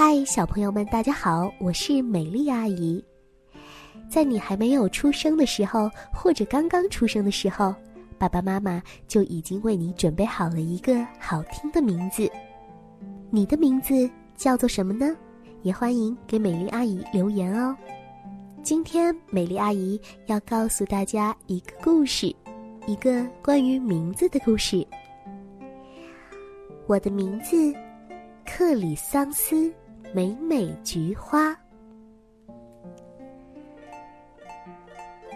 嗨，小朋友们，大家好，我是美丽阿姨。在你还没有出生的时候，或者刚刚出生的时候，爸爸妈妈就已经为你准备好了一个好听的名字。你的名字叫做什么呢？也欢迎给美丽阿姨留言哦。今天美丽阿姨要告诉大家一个故事，一个关于名字的故事。我的名字。克里桑斯，美美菊花。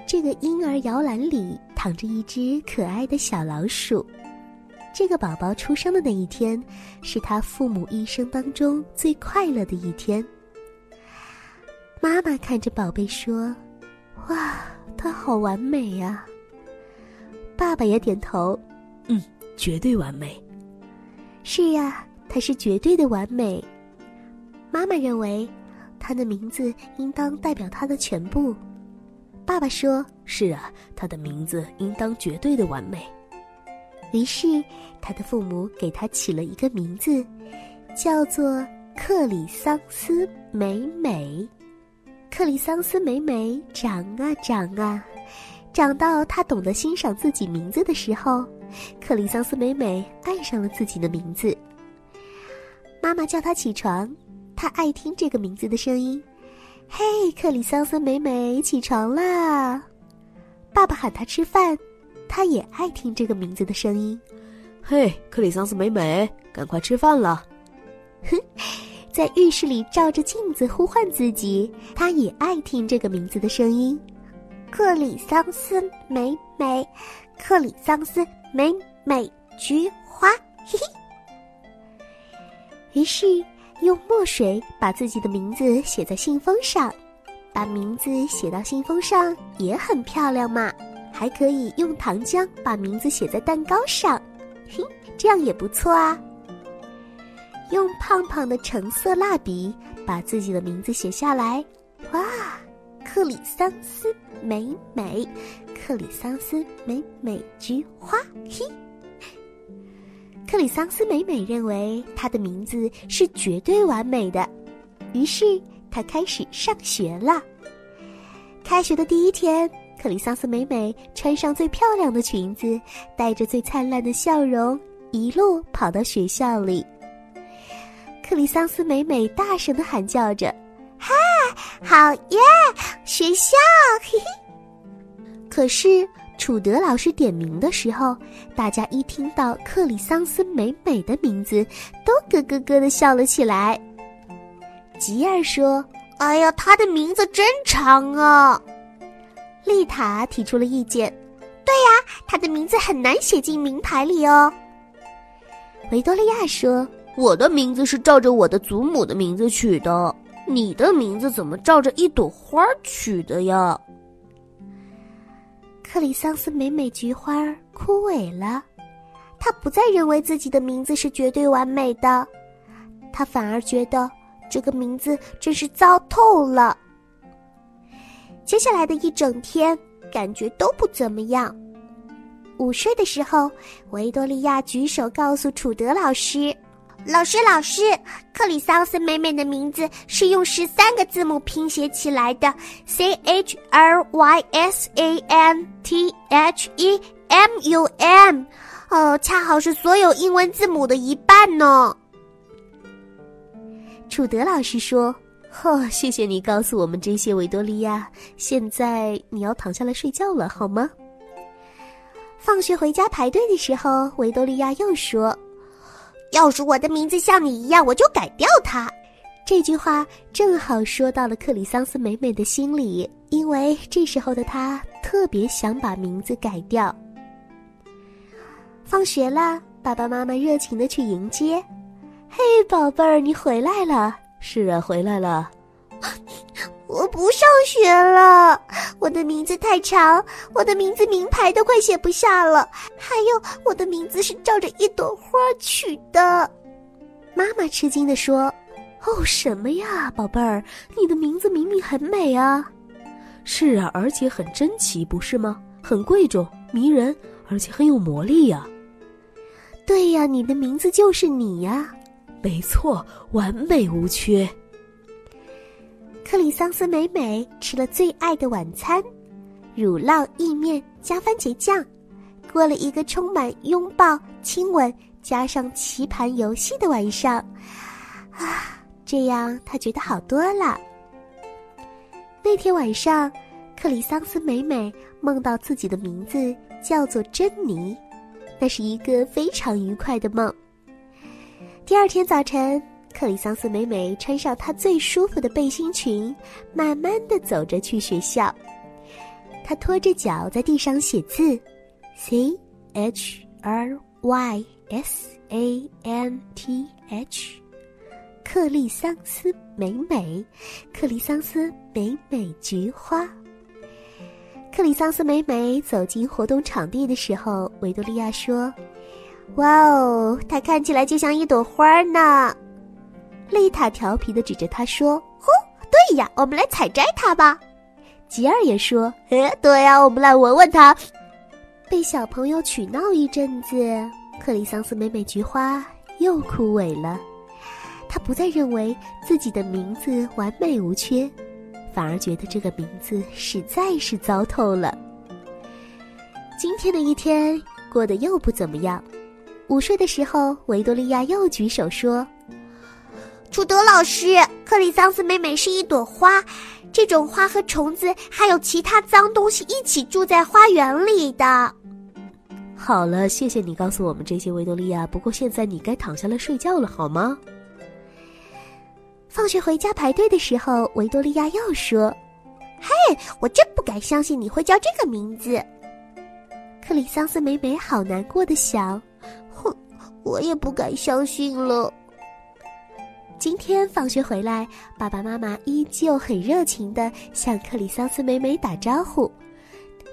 这个婴儿摇篮里躺着一只可爱的小老鼠。这个宝宝出生的那一天，是他父母一生当中最快乐的一天。妈妈看着宝贝说：“哇，他好完美呀！”爸爸也点头：“嗯，绝对完美。”是呀。他是绝对的完美。妈妈认为，他的名字应当代表他的全部。爸爸说：“是啊，他的名字应当绝对的完美。”于是，他的父母给他起了一个名字，叫做克里桑斯美美。克里桑斯美美长啊长啊，长到他懂得欣赏自己名字的时候，克里桑斯美美爱上了自己的名字。妈妈叫他起床，他爱听这个名字的声音。嘿，克里桑斯美美，起床啦！爸爸喊他吃饭，他也爱听这个名字的声音。嘿，克里桑斯美美，赶快吃饭了！哼，在浴室里照着镜子呼唤自己，他也爱听这个名字的声音。克里桑斯美美，克里桑斯美美，菊花，嘿嘿。于是，用墨水把自己的名字写在信封上，把名字写到信封上也很漂亮嘛。还可以用糖浆把名字写在蛋糕上，嘿，这样也不错啊。用胖胖的橙色蜡笔把自己的名字写下来，哇，克里桑斯美美，克里桑斯美美菊花，嘿。克里桑斯美美认为她的名字是绝对完美的，于是她开始上学了。开学的第一天，克里桑斯美美穿上最漂亮的裙子，带着最灿烂的笑容，一路跑到学校里。克里桑斯美美大声的喊叫着：“嗨，好耶，学校！”嘿嘿。可是。楚德老师点名的时候，大家一听到克里桑斯美美的名字，都咯咯咯的笑了起来。吉尔说：“哎呀，他的名字真长啊！”丽塔提出了意见：“对呀，他的名字很难写进名牌里哦。”维多利亚说：“我的名字是照着我的祖母的名字取的，你的名字怎么照着一朵花取的呀？”克里桑斯美美菊花枯萎了，他不再认为自己的名字是绝对完美的，他反而觉得这个名字真是糟透了。接下来的一整天，感觉都不怎么样。午睡的时候，维多利亚举手告诉楚德老师。老师，老师，克里桑斯美美的名字是用十三个字母拼写起来的，C H R Y S A N T H E M U M，哦，恰好是所有英文字母的一半呢。楚德老师说：“哦，谢谢你告诉我们这些，维多利亚。现在你要躺下来睡觉了，好吗？”放学回家排队的时候，维多利亚又说。要是我的名字像你一样，我就改掉它。这句话正好说到了克里桑斯美美的心里，因为这时候的她特别想把名字改掉。放学了，爸爸妈妈热情的去迎接。嘿，宝贝儿，你回来了。是啊，回来了。我不上学了，我的名字太长，我的名字名牌都快写不下了。还有，我的名字是照着一朵花取的。妈妈吃惊地说：“哦，什么呀，宝贝儿，你的名字明明很美啊！是啊，而且很珍奇，不是吗？很贵重、迷人，而且很有魔力呀。对呀，你的名字就是你呀。没错，完美无缺。克里桑斯美美吃了最爱的晚餐——乳酪意面加番茄酱，过了一个充满拥抱、亲吻加上棋盘游戏的晚上。啊，这样她觉得好多了。那天晚上，克里桑斯美美梦到自己的名字叫做珍妮，那是一个非常愉快的梦。第二天早晨，克里桑斯美美穿上她最舒服的背心裙，慢慢的走着去学校。她拖着脚在地上写字，C H R Y S A N T H。克里桑斯美美，克里桑斯美美菊花。克里桑斯美美走进活动场地的时候，维多利亚说：“哇哦，它看起来就像一朵花呢。”丽塔调皮的指着他说：“呼，对呀，我们来采摘它吧。”吉尔也说：“哎，对呀，我们来闻闻它。”被小朋友取闹一阵子，克里桑斯美美菊花又枯萎了。他不再认为自己的名字完美无缺，反而觉得这个名字实在是糟透了。今天的一天过得又不怎么样。午睡的时候，维多利亚又举手说：“楚德老师，克里桑斯美美是一朵花，这种花和虫子还有其他脏东西一起住在花园里的。”好了，谢谢你告诉我们这些，维多利亚。不过现在你该躺下来睡觉了，好吗？放学回家排队的时候，维多利亚又说：“嘿，我真不敢相信你会叫这个名字。”克里桑斯美美好难过的想：“哼，我也不敢相信了。”今天放学回来，爸爸妈妈依旧很热情的向克里桑斯美美打招呼：“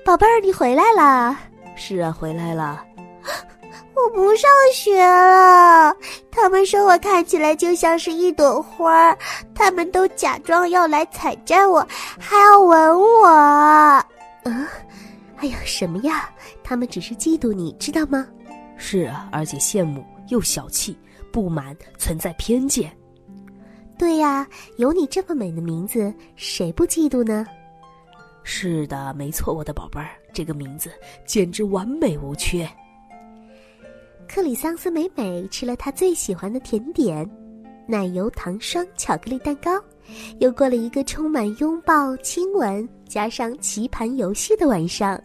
宝贝儿，你回来啦！”“是啊，回来了。”我不上学了。他们说我看起来就像是一朵花，他们都假装要来采摘我，还要吻我。啊，哎呀，什么呀？他们只是嫉妒你，知道吗？是啊，而且羡慕又小气，不满，存在偏见。对呀，有你这么美的名字，谁不嫉妒呢？是的，没错，我的宝贝儿，这个名字简直完美无缺。克里桑斯美美吃了她最喜欢的甜点——奶油糖霜巧克力蛋糕，又过了一个充满拥抱、亲吻加上棋盘游戏的晚上。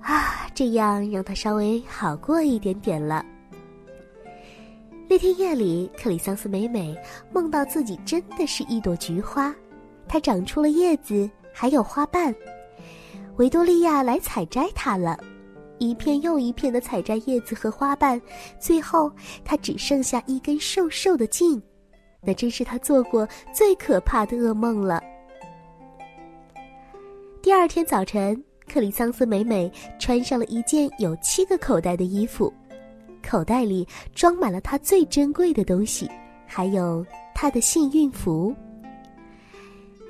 啊，这样让她稍微好过一点点了。那天夜里，克里桑斯美美梦到自己真的是一朵菊花，它长出了叶子，还有花瓣。维多利亚来采摘它了。一片又一片的采摘叶子和花瓣，最后它只剩下一根瘦瘦的茎，那真是他做过最可怕的噩梦了。第二天早晨，克里桑斯美美穿上了一件有七个口袋的衣服，口袋里装满了他最珍贵的东西，还有他的幸运符。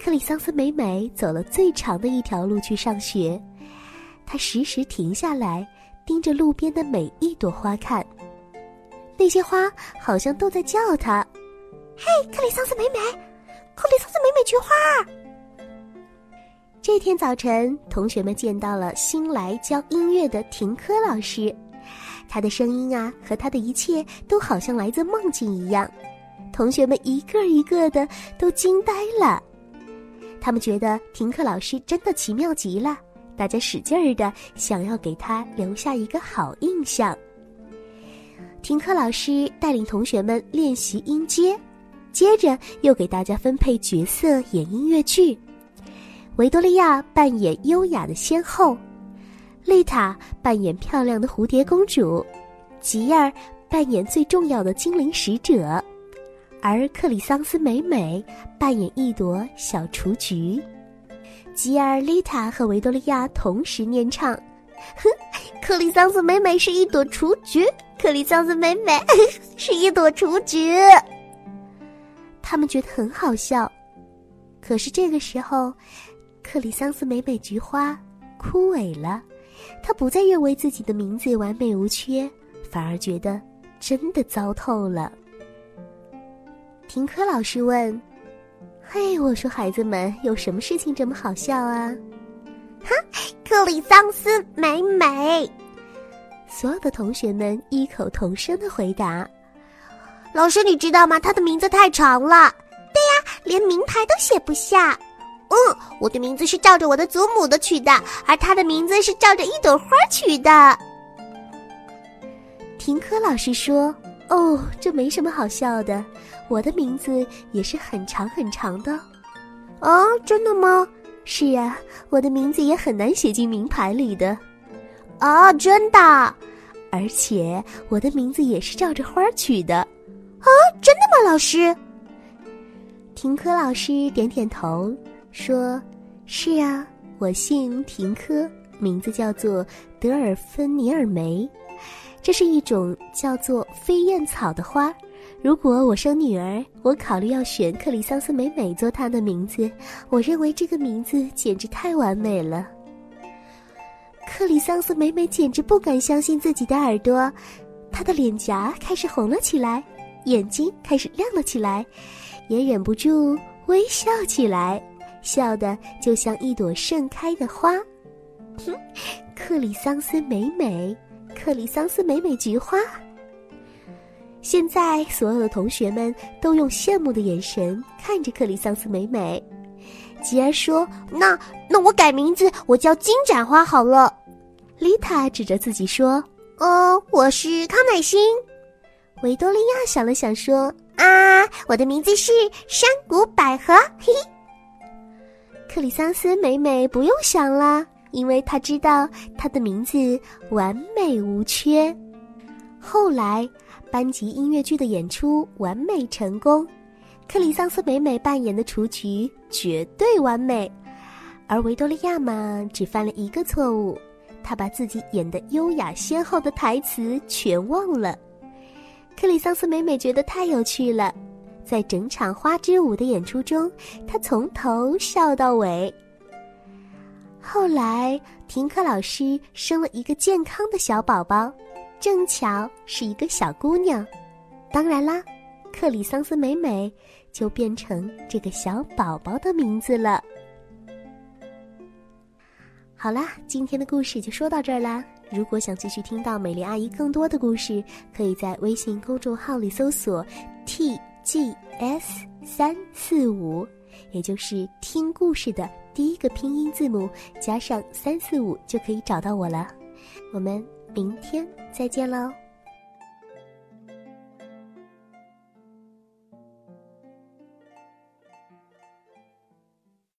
克里桑斯美美走了最长的一条路去上学。他时时停下来，盯着路边的每一朵花看。那些花好像都在叫他：“嘿，克里桑斯美美，克里桑斯美美菊花。”这天早晨，同学们见到了新来教音乐的停科老师。他的声音啊，和他的一切都好像来自梦境一样。同学们一个一个的都惊呆了。他们觉得停课老师真的奇妙极了。大家使劲儿的想要给他留下一个好印象。停课老师带领同学们练习音阶，接着又给大家分配角色演音乐剧。维多利亚扮演优雅的仙后，丽塔扮演漂亮的蝴蝶公主，吉尔扮演最重要的精灵使者，而克里桑斯美美扮演一朵小雏菊。吉尔、丽塔和维多利亚同时念唱：“哼，克里桑斯美美是一朵雏菊，克里桑斯美美 是一朵雏菊。”他们觉得很好笑。可是这个时候，克里桑斯美美菊花枯萎了，他不再认为自己的名字完美无缺，反而觉得真的糟透了。听课老师问：“嘿，我说孩子们，有什么事情这么好笑啊？”哈，克里桑斯美美。所有的同学们异口同声的回答：“老师，你知道吗？他的名字太长了。对呀，连名牌都写不下。嗯，我的名字是照着我的祖母的取的，而他的名字是照着一朵花取的。”听课老师说：“哦，这没什么好笑的。我的名字也是很长很长的。”哦，真的吗？是呀，我的名字也很难写进名牌里的。哦，真的，而且我的名字也是照着花取的。啊，真的吗，老师？听科老师点点头，说：“是啊，我姓廷科，名字叫做德尔芬尼尔梅。”这是一种叫做飞燕草的花。如果我生女儿，我考虑要选克里桑斯美美做她的名字。我认为这个名字简直太完美了。克里桑斯美美简直不敢相信自己的耳朵，她的脸颊开始红了起来，眼睛开始亮了起来，也忍不住微笑起来，笑得就像一朵盛开的花。哼，克里桑斯美美。克里桑斯美美菊花。现在，所有的同学们都用羡慕的眼神看着克里桑斯美美。吉儿说：“那那我改名字，我叫金盏花好了。”丽塔指着自己说：“哦，我是康乃馨。”维多利亚想了想说：“啊，我的名字是山谷百合。”嘿嘿。克里桑斯美美不用想了。因为他知道他的名字完美无缺。后来，班级音乐剧的演出完美成功，克里桑斯美美扮演的雏菊绝对完美，而维多利亚嘛，只犯了一个错误，她把自己演的优雅先后的台词全忘了。克里桑斯美美觉得太有趣了，在整场花之舞的演出中，她从头笑到尾。后来，停课老师生了一个健康的小宝宝，正巧是一个小姑娘。当然啦，克里桑斯美美就变成这个小宝宝的名字了。好啦，今天的故事就说到这儿啦。如果想继续听到美丽阿姨更多的故事，可以在微信公众号里搜索 “t g s 三四五”，也就是听故事的。第一个拼音字母加上三四五就可以找到我了，我们明天再见喽。